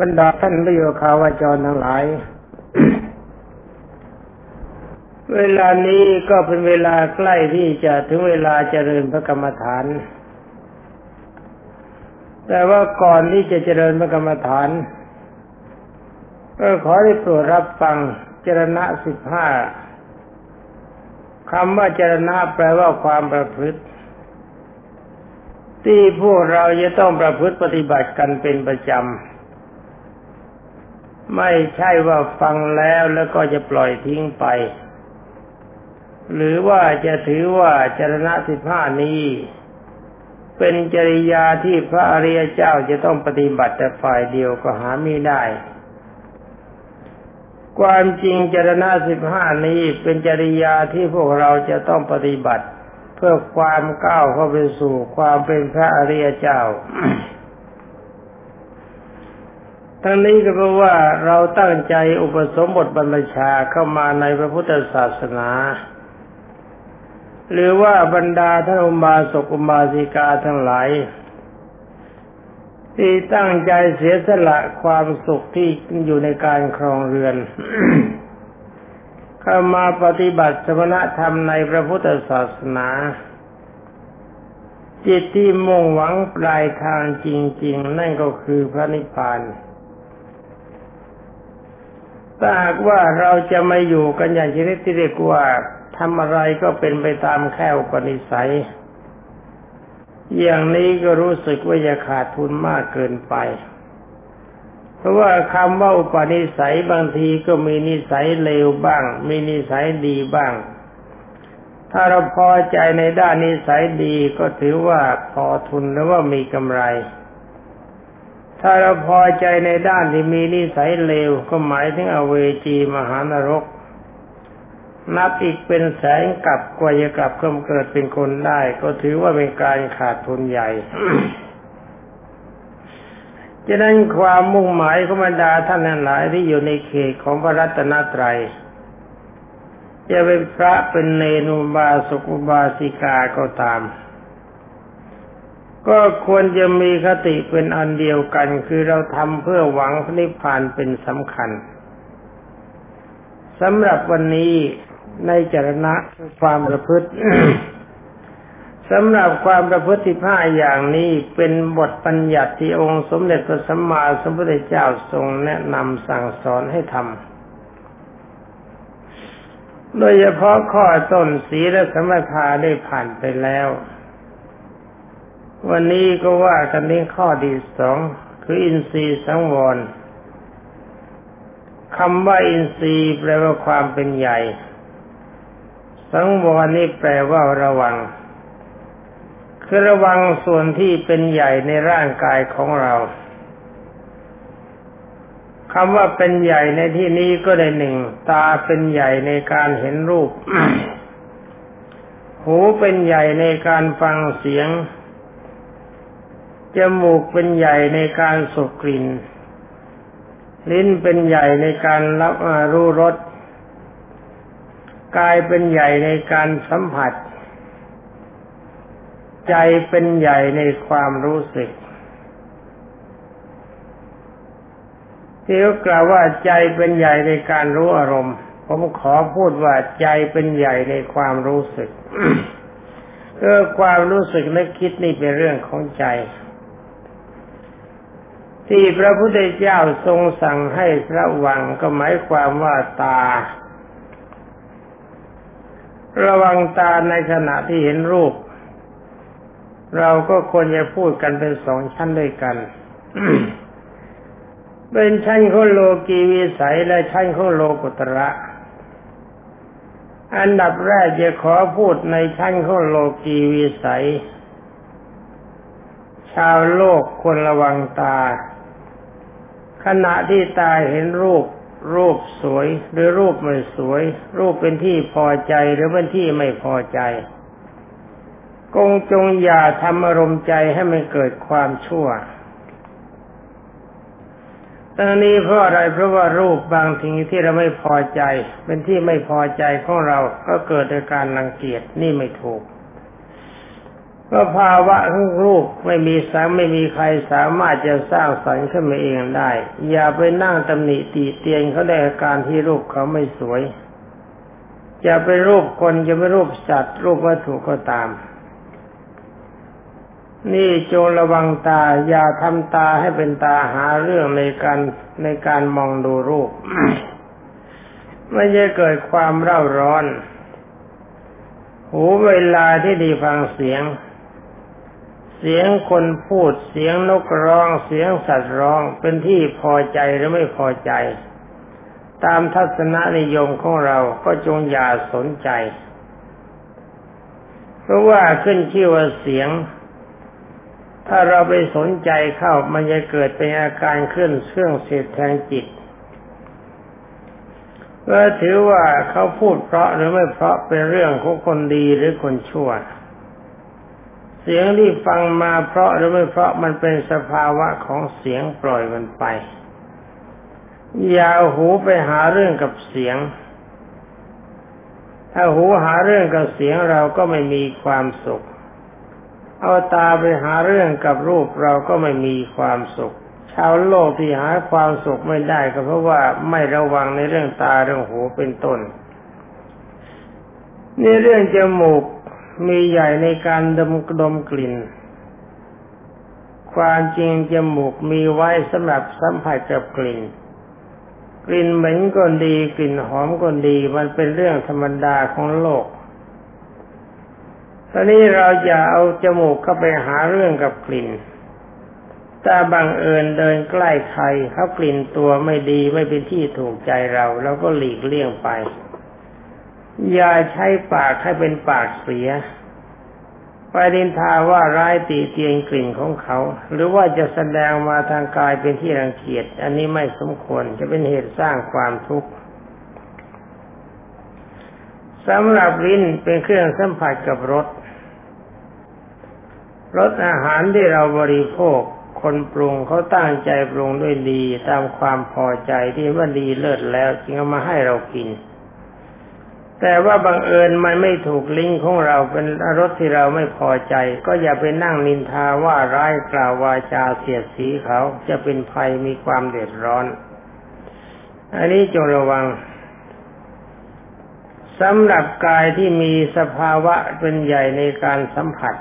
บรรดาท่านประโยคาวาจรทั้งหลาย เวลานี้ก็เป็นเวลาใกล้ที่จะถึงเวลาเจริญพระกรรมฐาน แต่ว่าก่อนที่จะเจริญพระกรรมฐานก็ขอได้โปรดรับฟังเจรณะสิบห้าคำว่าเจรณะแปลว่าความประพฤติ ที่พวกเราจะต้องประพฤติปฏิบัติกันเป็นประจำ ไม่ใช่ว่าฟังแล้วแล้วก็จะปล่อยทิ้งไป หรือว่าจะถือว่าจรณะสิบห้านี้ เป็นจริยาที่พระอริยเจ้าจะต้องปฏิบัติแต่ฝ่ายเดียวก็หาไม่ได้ ความจริงจรณะสิบห้านี้เป็นจริยาที่พวกเราจะต้องปฏิบัติ เพื่อความก้าวเข้าไปสู่ความเป็นพระอริยเจ้า ทั้งนี้ก็เพราะว่าเราตั้งใจอุปสมบทบรรพชาเข้ามาในพระพุทธศาสนา หรือว่าบรรดาท่านอุบาสกอุบาสิกาทั้งหลายที่ตั้งใจเสียสละความสุขที่อยู่ในการครองเรือน เข้ามาปฏิบัติสมณธรรมในพระพุทธศาสนา จิตที่มุ่งหวังปลายทางจริง ๆ นั่นก็คือพระนิพพาน ถ้าหากว่าเราจะไม่อยู่กันอย่างชนิดที่เรียกว่าทำอะไรก็เป็นไปตามแค่อุปนิสัย อย่างนี้ก็รู้สึกว่าจะขาดทุนมากเกินไป เพราะว่าคำว่าอุปนิสัยบางทีก็มีนิสัยเลวบ้าง มีนิสัยดีบ้าง ถ้าเราพอใจในด้านนิสัยดีก็ถือว่าพอทุนหรือว่ามีกำไร ถ้าเราพอใจในด้านที่มีนิสัยเลวก็หมายถึงอเวจีมหานรก นับอีกเป็นแสนกลับกว่าจะกลับเข้าเกิดเป็นคนได้ ก็ถือว่าเป็นการขาดทุนใหญ่ฉะนั้นความมุ่งหมายของบรรดาท่านหลายที่อยู่ในเขตของพระรัตนตรัยจะเป็นพระเป็นเนนุบาสุกุบาสิกาก็ตาม ก็ควรจะมีคติเป็นอันเดียวกัน คือเราทำเพื่อหวังพระนิพพานเป็นสำคัญสำหรับวันนี้ในจรณะความประพฤติสำหรับความประพฤติผ้าอย่างนี้เป็นบทปัญญัติที่องค์สมเด็จพระสัมมาสัมพุทธเจ้าทรงแนะนำสั่งสอนให้ทำโดยเฉพาะข้อต้นสีและสมถาได้ผ่านไปแล้ว วันนี้ก็ว่ากันในข้อที่สองคืออินทรีย์สังวรคำว่าอินทรีย์แปลว่าความเป็นใหญ่ สังวรนี่แปลว่าระวัง คือระวังส่วนที่เป็นใหญ่ในร่างกายของเราคำว่าเป็นใหญ่ในที่นี้ก็ได้หนึ่ง ตาเป็นใหญ่ในการเห็นรูป หูเป็นใหญ่ในการฟังเสียง จมูกเป็นใหญ่ในการสูกกลิ่น ลิ้นเป็นใหญ่ในการรับรู้รส กายเป็นใหญ่ในการสัมผัส ใจเป็นใหญ่ในความรู้สึกที่เขากล่าวว่าใจเป็นใหญ่ในการรู้อารมณ์ ผมขอพูดว่าใจเป็นใหญ่ในความรู้สึกเออความรู้สึกและคิดนี่เป็นเรื่องของใจ ที่พระพุทธเจ้าทรงสั่งให้ระวังก็หมายความว่าตา ระวังตาในขณะที่เห็นรูป เราก็ควรจะพูดกันเป็นสองชั้นด้วยกันเป็นชั้นของโลกีวิสัยและชั้นของโลกุตระ อันดับแรกจะขอพูดในชั้นของโลกีวิสัย ชาวโลกควรระวังตา ขณะที่ตาเห็นรูป รูปสวย หรือรูปไม่สวย รูปเป็นที่พอใจหรือเป็นที่ไม่พอใจกงจงอย่าทำอารมณ์ใจให้มันเกิดความชั่วตอนนี้เพราะอะไรเพราะว่ารูปบางทีที่เราไม่พอใจ เป็นที่ไม่พอใจของเราก็เกิดจากการรังเกียจนี่ไม่ถูก ก็ภาวะของรูปไม่มีสามไม่มีใครสามารถจะสร้างสรรค์ขึ้นมาเองได้ อย่าไปนั่งตำหนิตีเตียนเขาได้อาการที่รูปเขาไม่สวยจะไปรูปคนจะไปรูปสัตว์ รูปวัตถุก็ตาม นี่จงระวังตา อย่าทำตาให้เป็นตาหาเรื่องในการในการมองดูรูป ไม่จะเกิดความเร่าร้อน หูเวลาที่ดีฟังเสียง เสียงคนพูดเสียงนกร้อง เสียงสัตว์ร้องเป็นที่พอใจหรือไม่พอใจ ตามทัศนนิยมของเราก็จงอย่าสนใจ เพราะว่าขึ้นชื่อว่าเสียง ถ้าเราไปสนใจเข้ามันจะเกิดเป็นอาการขึ้นเครื่องเสียดแทงจิตก็ถือว่าเขาพูดเพราะหรือไม่เพราะเป็นเรื่องของคนดีหรือคนชั่ว เสียงที่ฟังมาเพราะหรือไม่เพราะมันเป็นสภาวะของเสียงปล่อยมันไป อย่าหูไปหาเรื่องกับเสียง ถ้าหูหาเรื่องกับเสียงเราก็ไม่มีความสุข เอาตาไปหาเรื่องกับรูปเราก็ไม่มีความสุข ชาวโลกที่หาความสุขไม่ได้ก็เพราะว่าไม่ระวังในเรื่องตาเรื่องหูเป็นต้นนี่เรื่องจมูก มีใหญ่ในการดมดมกลิ่น ความจริงจมูกมีไว้สำหรับสัมผัสกับกลิ่น กลิ่นเหม็นก็ดีกลิ่นหอมก็ดีมันเป็นเรื่องธรรมดาของโลกตอนนี้เราจะเอาจมูกเข้าไปหาเรื่องกับกลิ่นถ้าบังเอิญเดินใกล้ใครเขากลิ่นตัวไม่ดีไม่เป็นที่ถูกใจเราเราก็หลีกเลี่ยงไป อย่าใช้ปากให้เป็นปากเสียไปดินทาว่าร้ายตีเตียงกลิ่นของเขา หรือว่าจะแสดงมาทางกายเป็นที่รังเกียจอันนี้ไม่สมควรจะเป็นเหตุสร้างความทุกข์สำหรับลิ้นเป็นเครื่องสัมผัสกับรสรสอาหารที่เราบริโภค คนปรุงเขาตั้งใจปรุงด้วยดีตามความพอใจที่ว่าดีเลิศแล้วจึงเอามาให้เรากิน แต่ว่าบังเอิญมันไม่ถูกลิงของเราเป็นรสที่เราไม่พอใจ ก็อย่าไปนั่งนินทาว่าร้ายกล่าววาจาเสียดสีเขาจะเป็นภัยมีความเดือดร้อน อันนี้จงระวังสำหรับกายที่มีสภาวะเป็นใหญ่ในการสัมผัส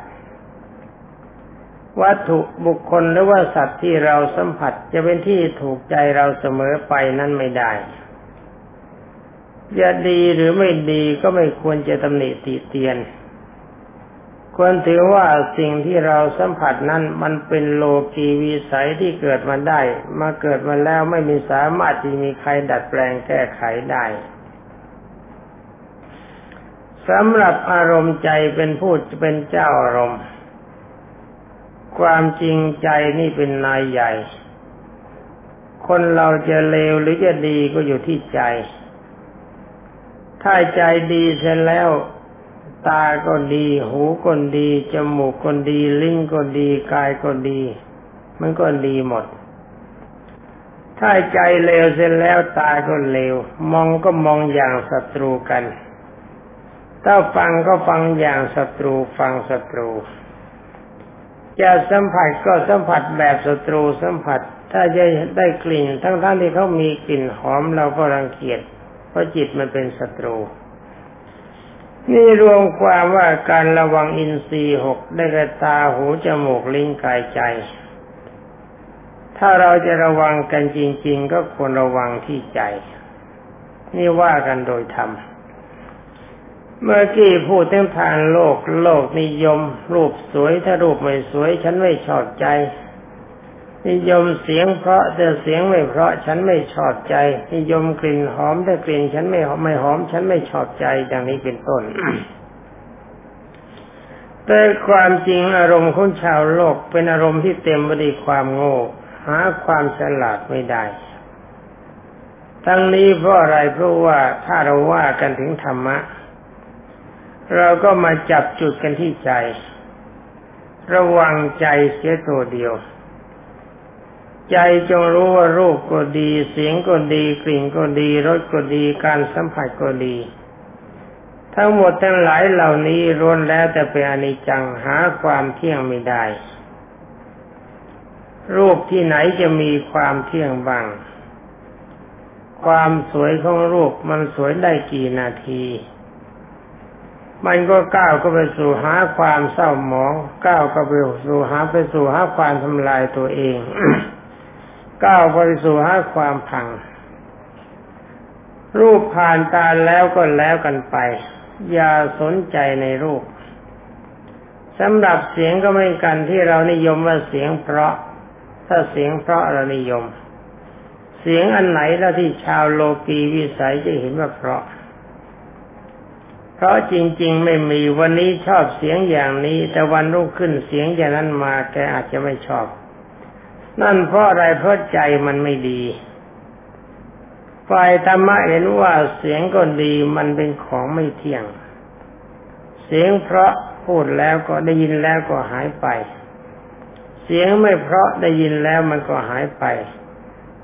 วัตถุบุคคลหรือว่าสัตว์ที่เราสัมผัสจะเป็นที่ถูกใจเราเสมอไปนั้นไม่ได้ จะดีหรือไม่ดีก็ไม่ควรจะตำหนิติเตียน ควรถือว่าสิ่งที่เราสัมผัสนั้นมันเป็นโลกีวิสัยที่เกิดมาได้ มาเกิดมาแล้วไม่มีสามารถที่มีใครดัดแปลงแก้ไขได้สำหรับอารมณ์ใจเป็นผู้เป็นเจ้าอารมณ์ ความจริงใจนี่เป็นนายใหญ่ คนเราจะเลวหรือจะดีก็อยู่ที่ใจ ถ้าใจดีเสร็จแล้ว ตาก็ดี หูก็ดี จมูกก็ดี ลิ้นก็ดี กายก็ดี มันก็ดีหมด ถ้าใจเลวเสร็จแล้วตาก็เลว มองก็มองอย่างศัตรูกัน ถ้าฟังก็ฟังอย่างศัตรู ฟังศัตรูจะสัมผัสก็สัมผัสแบบศัตรูสัมผัส ถ้าจะได้กลิ่น ทั้งๆทที่เขามีกลิ่นหอมเราก็รังเกียจ ราะจิตมันเป็นศัตรู นี่รวมความว่าการระวังอินทรีย์หกได้แก่ตาหูจมูกลิ้นกายใจ ถ้าเราจะระวังกันจริง ๆ ก็ควรระวังที่ใจ นี่ว่ากันโดยธรรมเมื่อกี้พูดถึงทางโลก โลกนิยม รูปสวยถ้ารูปไม่สวย ฉันไม่ชอบใจ นิยมเสียงเพราะแต่เสียงไม่เพราะฉันไม่ชอบใจ นิยมกลิ่นหอมแต่กลิ่นฉันไม่ไม่หอม ฉันไม่ชอบใจดังนี้เป็นต้นแต่ความจริงอารมณ์ของชาวโลกเป็นอารมณ์ที่เต็มไปด้วยความโง่หาความฉลาดไม่ได้ ทั้งนี้เพราะอะไรเพราะว่าถ้าเราว่ากันถึงธรรมะ เราก็มาจับจุดกันที่ใจ ระวังใจเสียตัวเดียว ใจจงรู้ว่ารูปก็ดี เสียงก็ดี กลิ่นก็ดี รสก็ดี การสัมผัสก็ดี ทั้งหมดทั้งหลายเหล่านี้ล้วนแล้วแต่เป็นอนิจจังหาความเที่ยงไม่ได้ รูปที่ไหนจะมีความเที่ยงบ้างความสวยของรูปมันสวยได้กี่นาที มันก็ก้าวก็ไปสู่หาความเศร้าหมอง ก้าวก็ไปสู่หาไปสู่หาความทำลายตัวเอง ก้าวไปสู่ห้าความพัง รูปผ่านตาแล้วก็แล้วกันไป อย่าสนใจในรูปสำหรับเสียงก็ไม่กันที่เรานิยมว่าเสียงเพราะ ถ้าเสียงเพราะเรานิยม เสียงอันไหนแล้วที่ชาวโลกีวิสัยจะเห็นว่าเพราะ เพราะจริง ๆ ไม่มีวันนี้ชอบเสียงอย่างนี้ แต่วันรุ่งขึ้นเสียงอย่างนั้นมาแกอาจจะไม่ชอบ นั่นเพราะอะไรเพราะใจมันไม่ดี ฝ่ายธรรมะเห็นว่าเสียงก็ดีมันเป็นของไม่เที่ยง เสียงเพราะพูดแล้วก็ได้ยินแล้วก็หายไป เสียงไม่เพราะได้ยินแล้วมันก็หายไป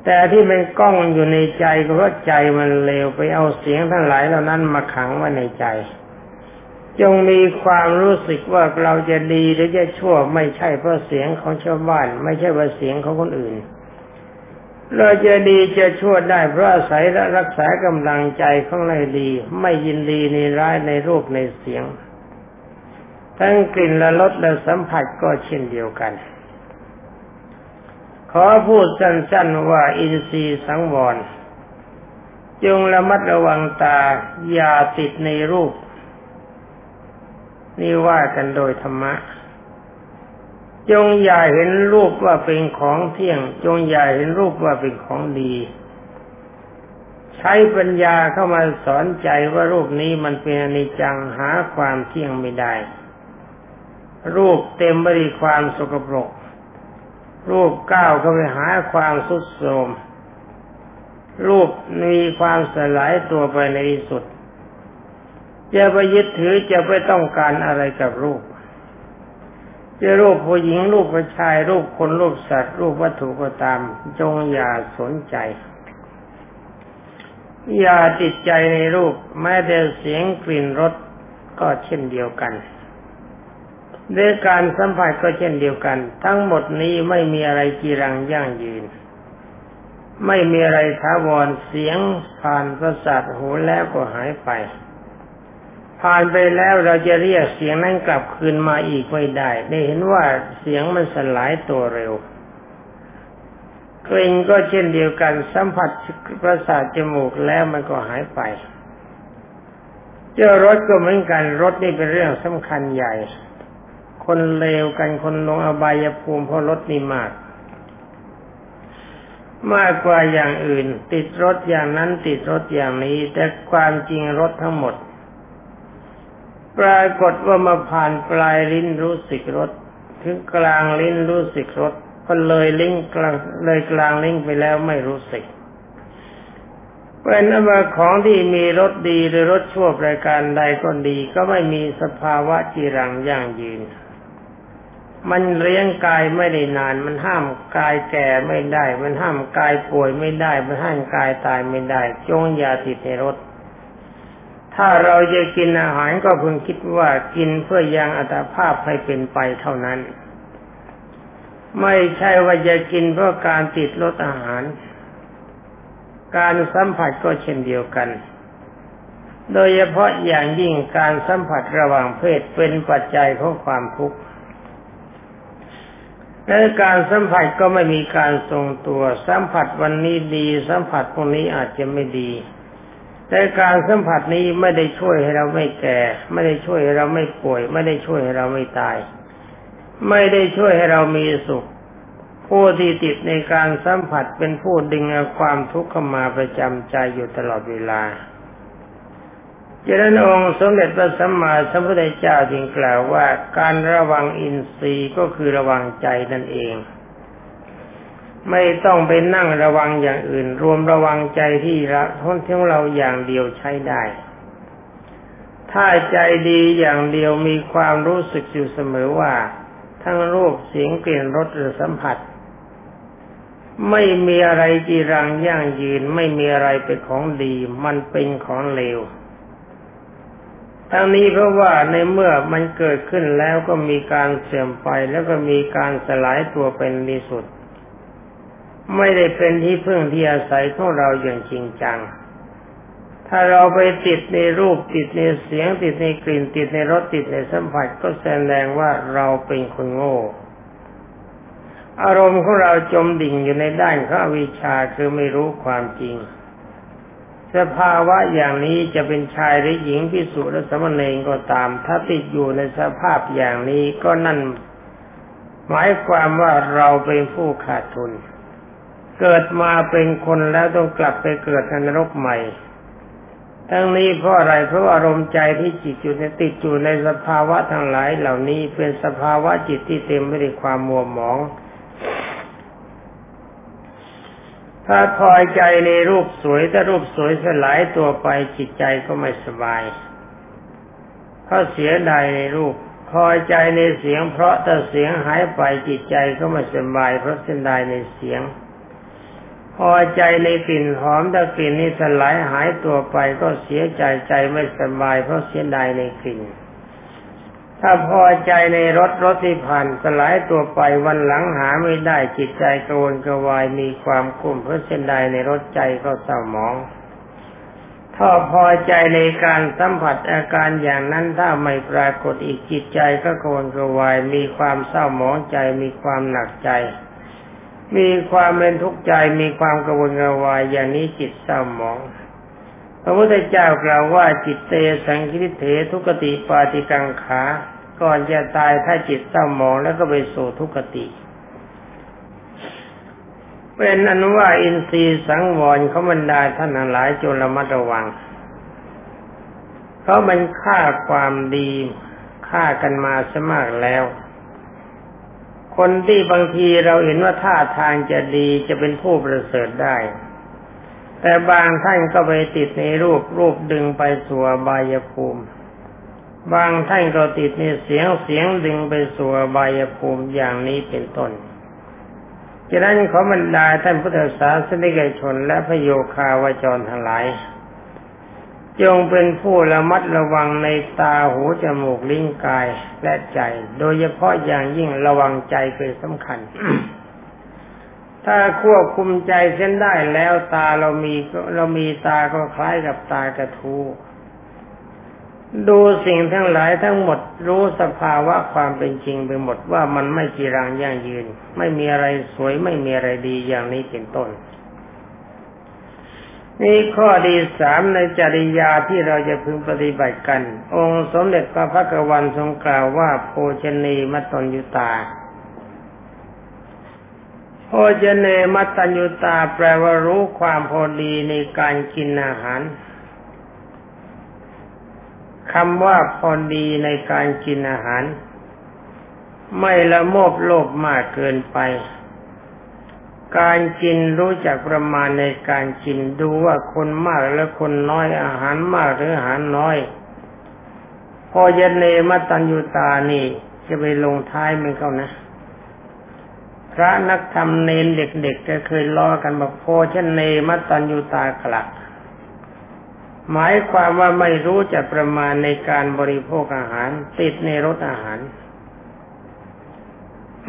แต่ที่เป็นกล้องอยู่ในใจก็เพราะใจมันเลวไปเอาเสียงทั้งหลายเหล่านั้นมาขังไว้ในใจ จงมีความรู้สึกว่าเราจะดีหรือจะชั่วไม่ใช่เพราะเสียงของชาวบ้าน ไม่ใช่เพราะเสียงของคนอื่น เราจะดีจะชั่วได้เพราะอาศัยและรักษากำลังใจของเราดี ไม่ยินดีในร้ายในรูปในเสียง ทั้งกลิ่นและรสและสัมผัสก็เช่นเดียวกัน ขอพูดสั้นๆว่าอินทรีย์สังวรจงระมัดระวังตาอย่าติดในรูป นี่ว่ากันโดยธรรมะ จงอย่าเห็นรูปว่าเป็นของเที่ยง จงอย่าเห็นรูปว่าเป็นของดี ใช้ปัญญาเข้ามาสอนใจว่ารูปนี้มันเป็นอนิจจังหาความเที่ยงไม่ได้ รูปเต็มไปด้วยความสกปรก รูปก้าวเข้าไปหาความสุดโทรมรูปมีความสลายตัวไปในที่สุด จะไปยึดถือจะไปต้องการอะไรกับรูป จะรูปผู้หญิงรูปผู้ชายรูปคนรูปสัตว์รูปวัตถุก็ตาม จงอย่าสนใจ อย่าติดใจในรูป แม้แต่เสียงกลิ่นรสก็เช่นเดียวกันด้วยการสัมผัสก็เช่นเดียวกัน ทั้งหมดนี้ไม่มีอะไรกีรังยั่งยืน ไม่มีอะไรท้าวรเสียงผ่านประสาทหูแล้วก็หายไป ผ่านไปแล้วเราจะเรียกเสียงนั้นกลับคืนมาอีกไม่ได้ ได้เห็นว่าเสียงมันสลายตัวเร็วกลิ่นก็เช่นเดียวกันสัมผัสประสาทจมูกแล้วมันก็หายไป เจอรถก็เหมือนกันรถนี่เป็นเรื่องสำคัญใหญ่ คนเลวกันคนลงอบายภูมิเพราะรถนี่มาก มากกว่าอย่างอื่น ติดรถอย่างนั้นติดรถอย่างนี้ แต่ความจริงรถทั้งหมด ปรากฏว่ามาผ่านปลายลิ้นรู้สึกรสถึงกลางลิ้นรู้สึกรสพอเลยลิ้นกลางเลยกลางลิ้นไปแล้วไม่รู้สึกเป็นนว่าของที่มีรสดีหรือรสชั่วประการใดก็ดี ก็ไม่มีสภาวะจีรังยั่งยืน มันเลี้ยงกายไม่ได้นาน มันห้ามกายแก่ไม่ได้ มันห้ามกายป่วยไม่ได้ มันห้ามกายตายไม่ได้ จงอย่าติดในรส ถ้าเราจะกินอาหารก็เพิ่งคิดว่ากินเพื่อยังอัตภาพให้เป็นไปเท่านั้น ไม่ใช่ว่าจะกินเพื่อการติดรสอาหาร การสัมผัสก็เช่นเดียวกัน โดยเฉพาะอย่างยิ่งการสัมผัสระหว่างเพศเป็นปัจจัยของความทุกข์และการสัมผัสก็ไม่มีการทรงตัว สัมผัสวันนี้ดี สัมผัสพรุ่งนี้อาจจะไม่ดี แต่การสัมผัสนี้ไม่ได้ช่วยให้เราไม่แก่ ไม่ได้ช่วยให้เราไม่ป่วย ไม่ได้ช่วยให้เราไม่ตาย ไม่ได้ช่วยให้เรามีสุข ผู้ที่ติดในการสัมผัสเป็นผู้ดึงเอาความทุกข์เข้ามาประจำใจอยู่ตลอดเวลาเจริญองค์สมเด็จพระสัมมาสัมพุทธเจ้าจึงกล่าวว่า การระวังอินทรีย์ก็คือระวังใจนั่นเอง ไม่ต้องไปนั่งระวังอย่างอื่น รวมระวังใจที่ละท้นที่เราอย่างเดียวใช้ได้ ถ้าใจดีอย่างเดียวมีความรู้สึกอยู่เสมอว่า ทั้งรูปเสียงกลิ่นรสหรือสัมผัส ไม่มีอะไรจีรังย่างยืน ไม่มีอะไรเป็นของดี มันเป็นของเลวทั้งนี้เพราะว่าในเมื่อมันเกิดขึ้นแล้วก็มีการเสื่อมไปแล้วก็มีการสลายตัวเป็นที่สุด ไม่ได้เป็นที่พึ่งที่อาศัยของเราอย่างจริงจัง ถ้าเราไปติดในรูปติดในเสียงติดในกลิ่นติดในรสติดในสัมผัสก็แสดงว่าเราเป็นคนโง่ อารมณ์ของเราจมดิ่งอยู่ในด้านข้าวิชาคือไม่รู้ความจริง สภาวะอย่างนี้จะเป็นชายหรือหญิงพิสุและสมณเณรก็ตาม ถ้าติดอยู่ในสภาพอย่างนี้ก็นั่นหมายความว่าเราเป็นผู้ขาดทุน เกิดมาเป็นคนแล้วต้องกลับไปเกิดในนรกใหม่ ทั้งนี้เพราะอะไรเพราะอารมณ์ใจที่จิตอยู่ในติดอยู่ในสภาวะทั้งหลายเหล่านี้เป็นสภาวะจิตที่เต็มไปด้วยความมัวหมอง ถ้าพอใจในรูปสวยถ้ารูปสวยสลายตัวไปจิตใจก็ไม่สบายเพราะเสียดายในรูปพอใจในเสียง เพราะถ้าเสียงหายไปจิตใจก็ไม่สบายเพราะเสียดายในเสียง อใจในกลิ่นหอมถ้ากลิ่นนี้สลายหายตัวไปก็เสียใจใจไม่สบายเพราะเสียดายในกลิ่น ถ้าพอใจในรถรถที่ผ่านสลายตัวไปวันหลังหาไม่ได้จิตใจกระวนกระวายมีความกุ้มเพราะเช่นใดในรถใจก็เศร้าหมอง ถ้าพอใจในการสัมผัสอาการอย่างนั้นถ้าไม่ปรากฏอีกจิตใจก็กระวนกระวายมีความเศร้าหมองใจมีความหนักใจ มีความเป็นทุกข์ใจมีความกระวนกระวายอย่างนี้จิตเศร้าหมอง พระพุทธเจ้ากล่าวว่าจิตเตสังคิริเถทุกติปาติกังขา ก่อนจะตายถ้าจิตเศร้าหมองแล้วก็ไปสู่ทุกติ เป็นอนุว่าอินทรีย์สังวรเขาบรรดาท่านหลายจนระมัดระวังเพราะมันฆ่าความดีฆ่ากันมาสมากแล้ว คนที่บางทีเราเห็นว่าท่าทางจะดีจะเป็นผู้ประเสริฐได้ แต่บางท่านก็ไปติดในรูปรูปดึงไปสู่บายภูมิ บางท่านก็ติดในเสียงเสียงดึงไปสู่บายภูมิอย่างนี้เป็นต้นฉะนั้นขอบรรดาท่านพุทธศาสนิกชนและพระโยคาวจรทั้งหลาย จงเป็นผู้ระมัดระวังในตาหูจมูกลิ้นกายและใจ โดยเฉพาะอย่างยิ่งระวังใจเป็นสำคัญ ถ้าควบคุมใจเส้นได้แล้วตาเรามีเรามีตาก็คล้ายกับตากระทูดูสิ่งทั้งหลายทั้งหมดรู้สภาวะความเป็นจริงไปหมดว่ามันไม่จีรังยั่งยืน ไม่มีอะไรสวยไม่มีอะไรดีอย่างนี้เป็นต้น นี่ข้อดีสามในจริยาที่เราจะพึงปฏิบัติกัน องค์สมเด็จพระพักวันทรงกล่าวว่าโภชนีมัตตนยุตาโอเจเนมัตตัญญุตาแปลว่ารู้ความพอดีในการกินอาหารคำว่าพอดีในการกินอาหาร ไม่ละโมบโลภมากเกินไป การกินรู้จักประมาณในการกินดูว่าคนมากและคนน้อยอาหารมากหรืออาหารน้อย พอเยเนมัตตัญญุตานี่จะไปลงท้ายมันเขานะ พระนักธรรมเนนเด็กๆก็เคยล้อกันบอกโพชนเนมัตัญญูตากลักหมายความว่าไม่รู้จักประมาณในการบริโภคอาหาร ติดในรสอาหาร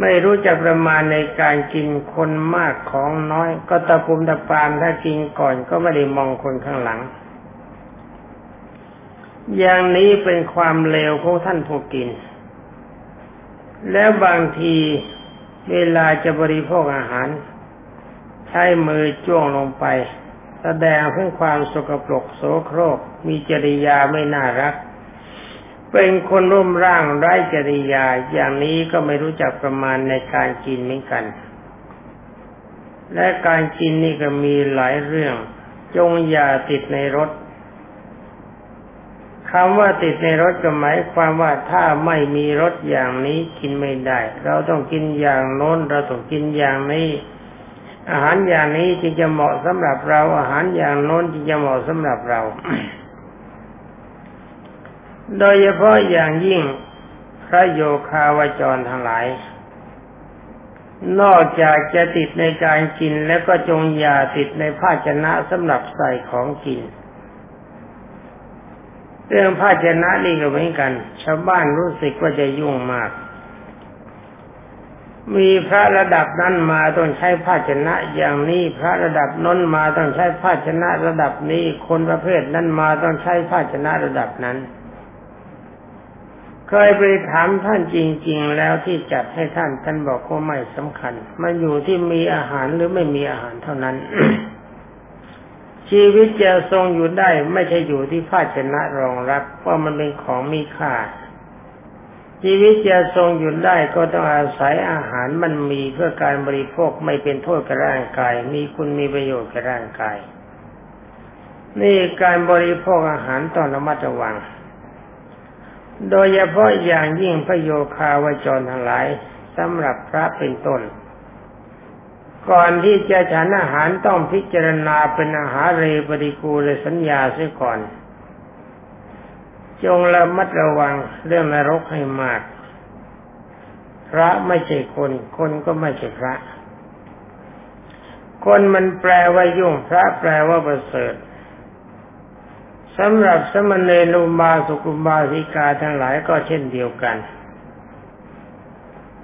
ไม่รู้จักประมาณในการกินคนมากของน้อย ก็ตะปุมตะปามถ้ากินก่อนก็ไม่ได้มองคนข้างหลัง อย่างนี้เป็นความเลวของท่านผู้กิน แล้วบางทีเวลาจะบริโภคอาหาร ใช้มือจ้วงลงไป แสดงเพื่อความสกปรกโสโครก มีจริยาไม่น่ารัก เป็นคนร่มร่างไร้จริยาอย่างนี้ก็ไม่รู้จักประมาณในการกินเหมือนกัน และการกินนี่ก็มีหลายเรื่อง จงอย่าติดในรถคำว่าติดในรถก็หมายความว่าถ้าไม่มีรถอย่างนี้กินไม่ได้ เราต้องกินอย่างโน้นเราต้องกินอย่างนี้ อาหารอย่างนี้จึงจะเหมาะสำหรับเรา อาหารอย่างโน้นจึงจะเหมาะสำหรับเรา โดยเฉพาะอย่างยิ่งพระโยคาวจรทั้งหลาย นอกจากจะติดในการกินแล้วก็จงอย่าติดในภาชนะสำหรับใส่ของกิน เรื่องภาชนะนี่ก็เหมือนกัน ชาวบ้านรู้สึกว่าจะยุ่งมาก มีพระระดับนั้นมาต้องใช้ภาชนะอย่างนี้พระระดับน้นมาต้องใช้ภาชนะระดับนี้คนประเภทนั้นมาต้องใช้ภาชนะระดับนั้น เคยไปถามท่านจริง ๆ แล้วที่จัดให้ท่านท่านบอกว่าไม่สำคัญ มันอยู่ที่มีอาหารหรือไม่มีอาหารเท่านั้น ชีวิตจะทรงอยู่ได้ ไม่ใช่อยู่ที่ภาชนะรองรับเพราะมันเป็นของมีค่าชีวิตจะทรงอยู่ได้ก็ต้องอาศัยอาหารมันมีเพื่อการบริโภคไม่เป็นโทษกับร่างกาย มีคุณมีประโยชน์กับร่างกาย นี่การบริโภคอาหารต้องระมัดระวัง โดยเฉพาะอย่างยิ่งพระโยคาวจรทั้งหลายสำหรับพระเป็นต้น ก่อนที่จะฉันอาหารต้องพิจารณาเป็นอาหารเรปฏิกูลสัญญาเสียก่อน จงระมัดระวังเรื่องนรกให้มาก พระไม่ใช่คน คนก็ไม่ใช่พระ คนมันแปลว่ายุ่งพระแปลว่าประเสริฐ สำหรับสมณเณรอุบาสุกุบาสิกาทั้งหลายก็เช่นเดียวกัน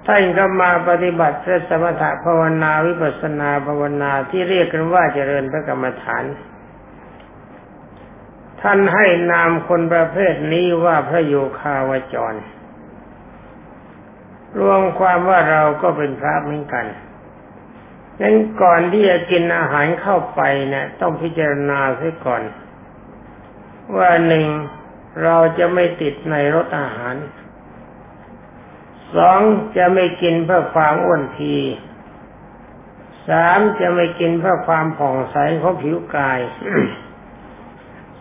ท่านก็มาปฏิบัติพระสมถะภาวนาวิปัสนาภาวนาที่เรียกกันว่าเจริญพระกรรมฐาน ท่านให้นามคนประเภทนี้ว่าพระโยคาวจร รวมความว่าเราก็เป็นพระเหมือนกันนั้นก่อนที่จะกินอาหารเข้าไปเนะี่ยต้องพิจารณาเสียก่อน ว่าหนึ่งเราจะไม่ติดในรสอาหาร สองจะไม่กินเพื่อความอ้วนพีสามจะไม่กินเพื่อความผ่องใสของผิวกาย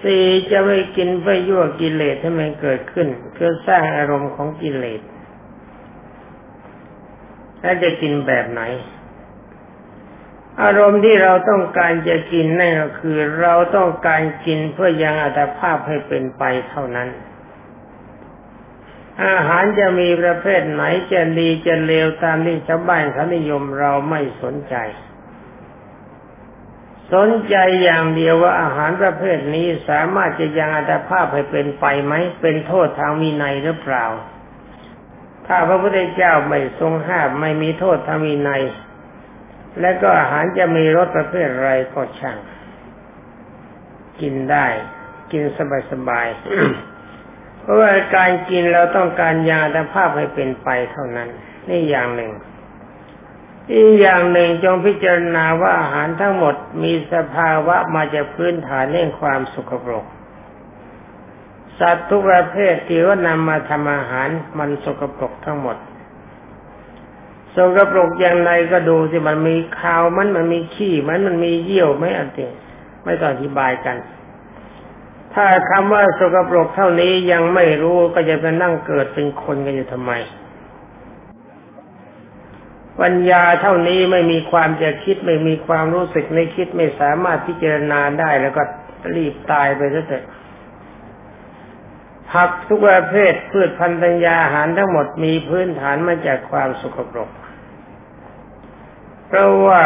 สี่จะไม่กินเพื่อยั่วกิเลสให้มันเกิดขึ้น เพื่อสร้างอารมณ์ของกิเลสแล้วจะกินแบบไหน อารมณ์ที่เราต้องการจะกินนั่นก็คือ เราต้องการกินเพื่อยังอัตภาพให้เป็นไปเท่านั้น อาหารจะมีประเภทไหนจะดีจะเลวตามที่ชาวบ้านเขานิยมเราไม่สนใจ สนใจอย่างเดียวว่าอาหารประเภทนี้สามารถจะยังอัตภาพให้เป็นไปไหมเป็นโทษทางวินัยหรือเปล่า ถ้าพระพุทธเจ้าไม่ทรงห้ามไม่มีโทษทางวินัย และก็อาหารจะมีรสประเภทไรก็ช่าง กินได้ กินสบายๆพราะว่าการกินเราต้องการยาแต่ภาพให้เป็นไปเท่านั้น นี่อย่างหนึ่ง อีกอย่างหนึ่งจงพิจารณาว่าอาหารทั้งหมดมีสภาวะมาจากพื้นฐานเรื่องความสุขปรกสัตว์ทุกประเภทที่ว่านำมาทำอาหารมันสกปรกทั้งหมด สกปรกอย่างไรก็ดูสิมันมีคาวมันมันมีขี้มันมันมีเยี่ยวไม่อันเดียไม่ต้องอธิบายกัน ถ้าคำว่าสกปรกเท่านี้ยังไม่รู้ก็จะไปนั่งเกิดเป็นคนกันอยู่ทำไม ปัญญาเท่านี้ไม่มีความจะคิดไม่มีความรู้สึกในคิดไม่สามารถพิจารณาได้แล้วก็รีบตายไปซะเถอะผักทุกประเภทพืชพันธัญญาอาหารทั้งหมดมีพื้นฐานมาจากความสกปรก เพราะว่า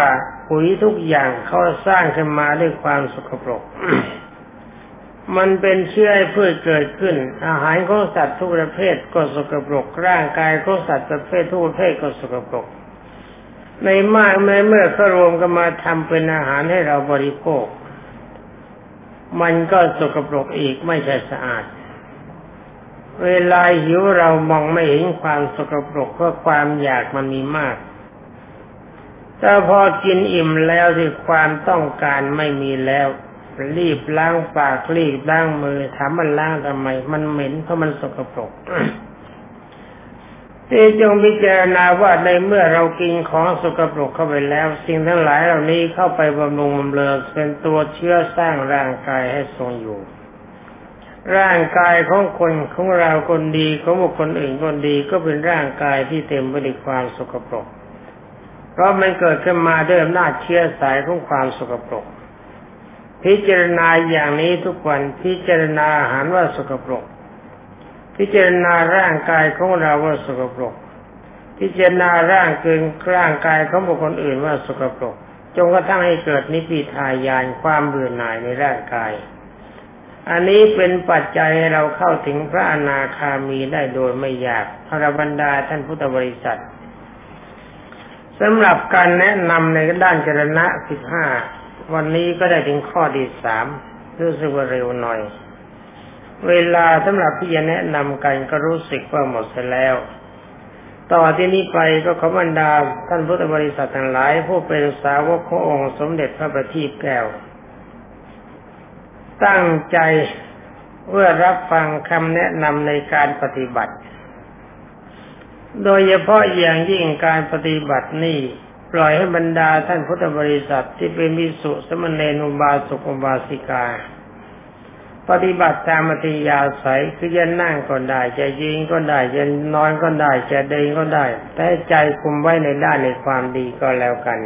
ปุ๋ยทุกอย่างเขาสร้างขึ้นมาด้วยความสกปรก มันเป็นเชื้อให้พืชเกิดขึ้น อาหารของสัตว์ทุกประเภทก็สกปรก ร่างกายของสัตว์ประเภททุกประเภทก็สกปรก ในมากในเมื่อเขารวมกันมาทำเป็นอาหารให้เราบริโภค มันก็สกปรกอีกไม่ใช่สะอาดเวลาหิวเรามองไม่เห็นความสกปรกเพราะความอยากมันมีมาก แต่พอกินอิ่มแล้วที่ความต้องการไม่มีแล้ว รีบล้างปากรีบล้างมือถามมันล้างทำไม มันเหม็นเพราะมันสกปรกที่จงพิจารณาว่าในเมื่อเรากินของสกปรกเข้าไปแล้ว สิ่งทั้งหลายเหล่านี้เข้าไปบำรุงบำเรอเป็นตัวเชื้อสร้างร่างกายให้ทรงอยู่ ร่างกายของคนของเราคนดีของบุคคลอื่นคนดีก็เป็นร่างกายที่เต็มไปด้วยความสกปรก เพราะมันเกิดขึ้นมาด้วยอำนาจเชื้อสายของความสกปรก พิจารณาอย่างนี้ทุกวันพิจารณาอาหารว่าสกปรก พิจารณาร่างกายของเราว่าสกปรก พิจารณาร่างเกินร่างกายของบุคคลอื่นว่าสกปรกจงกระทั่งให้เกิดนิพพิทายานความเบื่อหน่ายในร่างกาย อันนี้เป็นปัจจัยให้เราเข้าถึงพระอนาคามีได้โดยไม่ยากพระบรรดาท่านพุทธบริษัท สำหรับการแนะนำในด้านจรณะสิบห้าวันนี้ก็ได้ถึงข้อที่สามรู้สึกว่าเร็วหน่อย เวลาสำหรับที่จะแนะนำกันก็รู้สึกว่าหมดไปแล้ว ต่อที่นี้ไปก็ขอบรรดาท่านพุทธบริษัททั้งหลาย ผู้เป็นสาวกขององค์สมเด็จพระบัณฑิตแก้ว ตั้งใจเพื่อรับฟังคำแนะนำในการปฏิบัติ โดยเฉพาะอย่างยิ่งการปฏิบัตินี่ปล่อยให้บรรดาท่านพุทธบริษัทที่เป็นมิสุสมณเณรุบาสุกบาสิกา ปฏิบัติตามมติยาศัยคือจะนั่งก็ได้จะยิงก็ได้จะนอนก็ได้จะเดินก็ได้ แต่ใจคุมไว้ในด้านในความดีก็แล้วกัน